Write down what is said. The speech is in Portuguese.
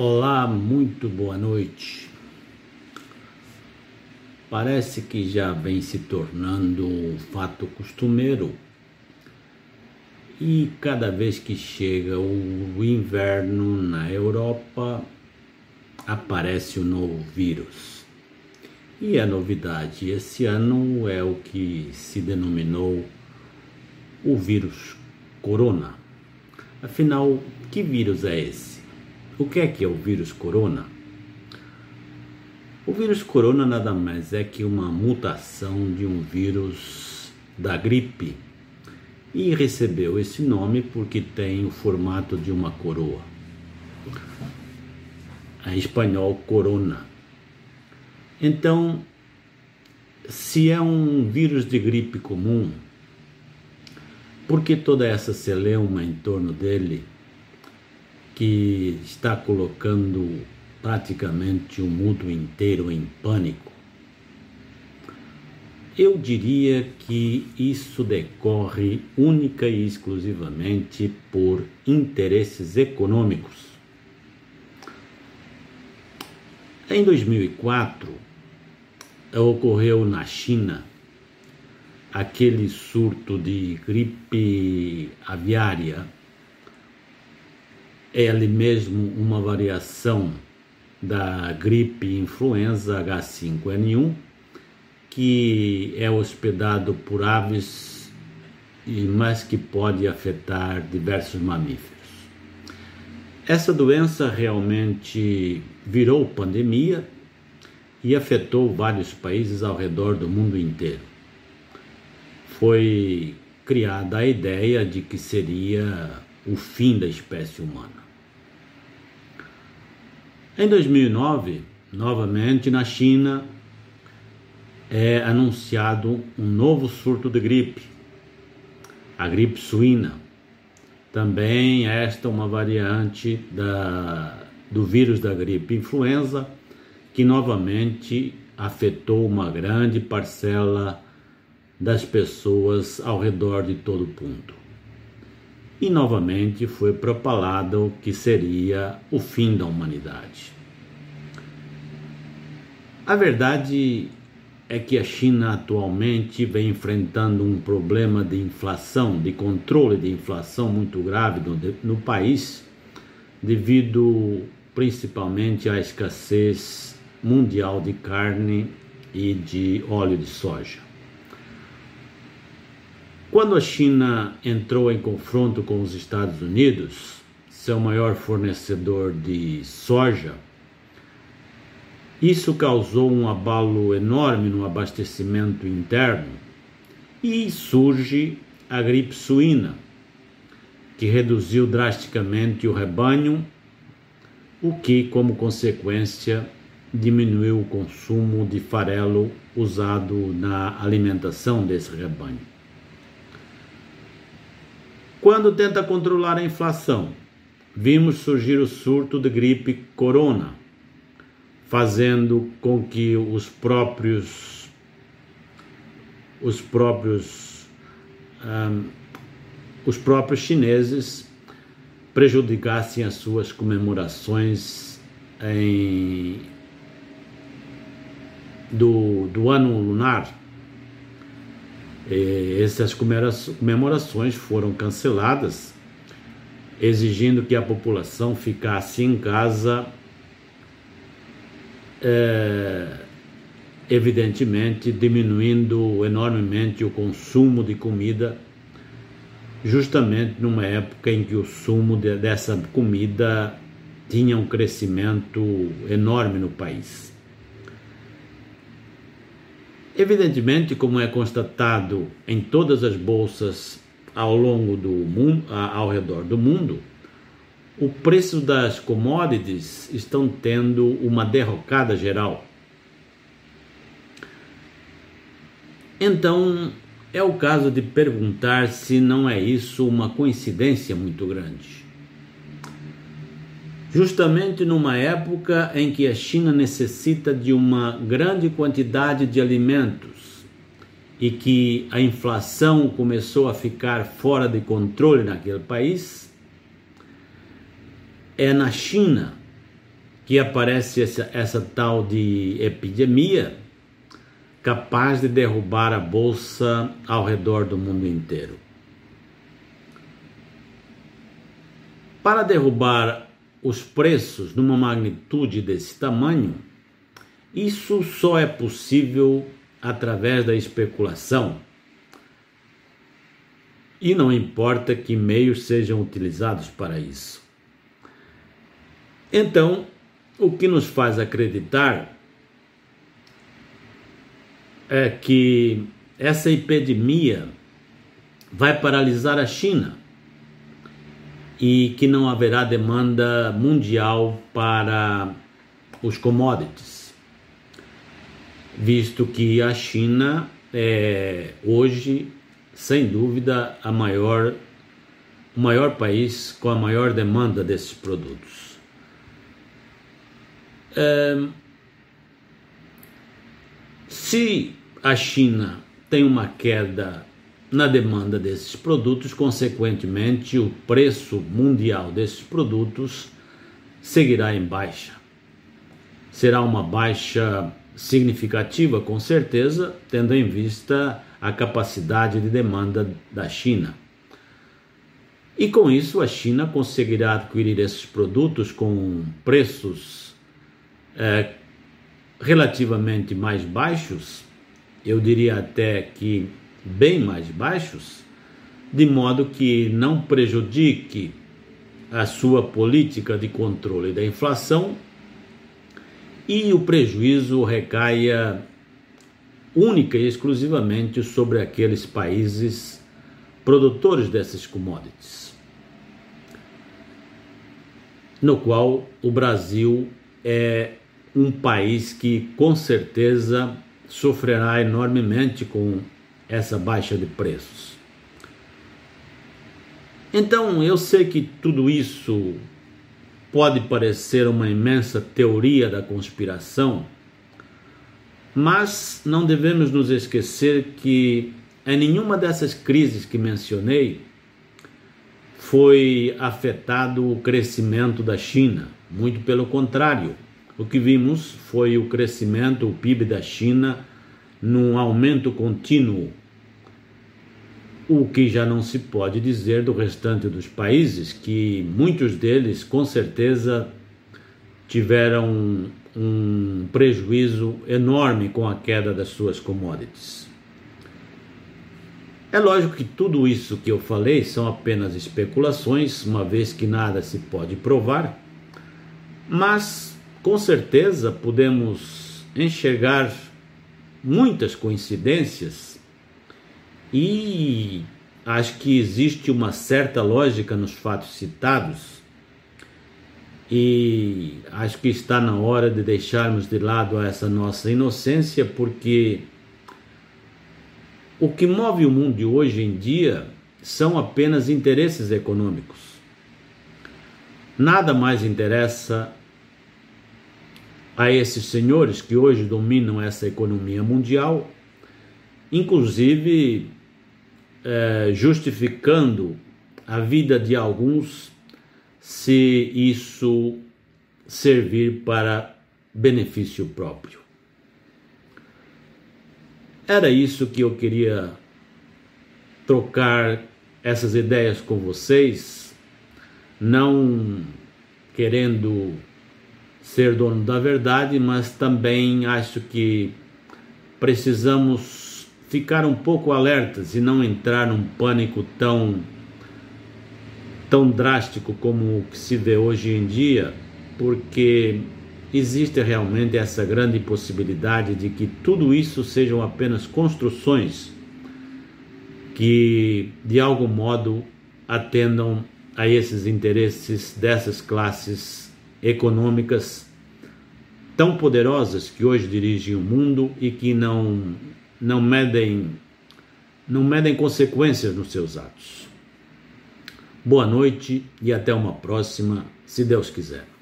Olá, muito boa noite. Parece que já vem se tornando um fato costumeiro e cada vez que chega o inverno na Europa aparece um novo vírus. E a novidade esse ano é o que se denominou o vírus corona. Afinal, que vírus é esse? O que é que é o vírus corona? O vírus corona nada mais é que uma mutação de um vírus da gripe e recebeu esse nome porque tem o formato de uma coroa. Em espanhol, corona. Então, se é um vírus de gripe comum, por que toda essa celeuma em torno dele que está colocando praticamente o mundo inteiro em pânico? Eu diria que isso decorre única e exclusivamente por interesses econômicos. Em 2004, ocorreu na China aquele surto de gripe aviária é ali mesmo uma variação da gripe influenza H5N1 que é hospedado por aves mas que pode afetar diversos mamíferos. Essa doença realmente virou pandemia e afetou vários países ao redor do mundo inteiro. Foi criada a ideia de que seria o fim da espécie humana. Em 2009, novamente na China, é anunciado um novo surto de gripe, a gripe suína. Também esta uma variante da, do vírus da gripe influenza, que novamente afetou uma grande parcela das pessoas ao redor de todo o mundo. E novamente foi propalado que seria o fim da humanidade. A verdade é que a China atualmente vem enfrentando um problema de inflação, de controle de inflação muito grave no, no país, devido principalmente à escassez mundial de carne e de óleo de soja. Quando a China entrou em confronto com os Estados Unidos, seu maior fornecedor de soja, isso causou um abalo enorme no abastecimento interno e surge a gripe suína, que reduziu drasticamente o rebanho, o que, como consequência, diminuiu o consumo de farelo usado na alimentação desse rebanho. Quando tenta controlar a inflação, vimos surgir o surto de gripe corona fazendo com que os próprios os próprios um, os próprios chineses prejudicassem as suas comemorações em, do, do ano lunar. Essas comemorações foram canceladas, exigindo que a população ficasse em casa é, evidentemente diminuindo enormemente o consumo de comida, justamente numa época em que o sumo de, dessa comida tinha um crescimento enorme no país. Evidentemente, como é constatado em todas as bolsas ao longo do mundo, ao redor do mundo, o preço das commodities estão tendo uma derrocada geral. Então, é o caso de perguntar se não é isso uma coincidência muito grande. Justamente numa época em que a China necessita de uma grande quantidade de alimentos e que a inflação começou a ficar fora de controle naquele país, é na China que aparece essa, essa tal de epidemia capaz de derrubar a bolsa ao redor do mundo inteiro. Para derrubar os preços numa magnitude desse tamanho, isso só é possível através da especulação. E não importa que meios sejam utilizados para isso. Então, o que nos faz acreditar é que essa epidemia vai paralisar a China e que não haverá demanda mundial para os commodities, visto que a China é hoje, sem dúvida, a maior, o maior país com a maior demanda desses produtos. É, se a China tem uma queda na demanda desses produtos, consequentemente, o preço mundial desses produtos seguirá em baixa. Será uma baixa significativa, com certeza, tendo em vista a capacidade de demanda da China. E com isso, a China conseguirá adquirir esses produtos com preços é, relativamente mais baixos, eu diria até que bem mais baixos, de modo que não prejudique a sua política de controle da inflação e o prejuízo recaia única e exclusivamente sobre aqueles países produtores dessas commodities, no qual o Brasil é um país que com certeza sofrerá enormemente com essa baixa de preços. Então, eu sei que tudo isso pode parecer uma imensa teoria da conspiração, mas não devemos nos esquecer que em nenhuma dessas crises que mencionei foi afetado o crescimento da China, muito pelo contrário. O que vimos foi o crescimento, o PIB da China, num aumento contínuo o que já não se pode dizer do restante dos países, que muitos deles com certeza tiveram um prejuízo enorme com a queda das suas commodities. É lógico que tudo isso que eu falei são apenas especulações, uma vez que nada se pode provar, mas com certeza podemos enxergar muitas coincidências e acho que existe uma certa lógica nos fatos citados, e acho que está na hora de deixarmos de lado essa nossa inocência, porque o que move o mundo de hoje em dia são apenas interesses econômicos. Nada mais interessa a esses senhores que hoje dominam essa economia mundial, inclusive é, justificando a vida de alguns se isso servir para benefício próprio. Era isso que eu queria trocar essas ideias com vocês, não querendo ser dono da verdade, mas também acho que precisamos ficar um pouco alertas e não entrar num pânico tão tão drástico como o que se vê hoje em dia, porque existe realmente essa grande possibilidade de que tudo isso sejam apenas construções que de algum modo atendam a esses interesses dessas classes econômicas tão poderosas que hoje dirigem o mundo e que não não medem não medem consequências nos seus atos. Boa noite e até uma próxima, se Deus quiser.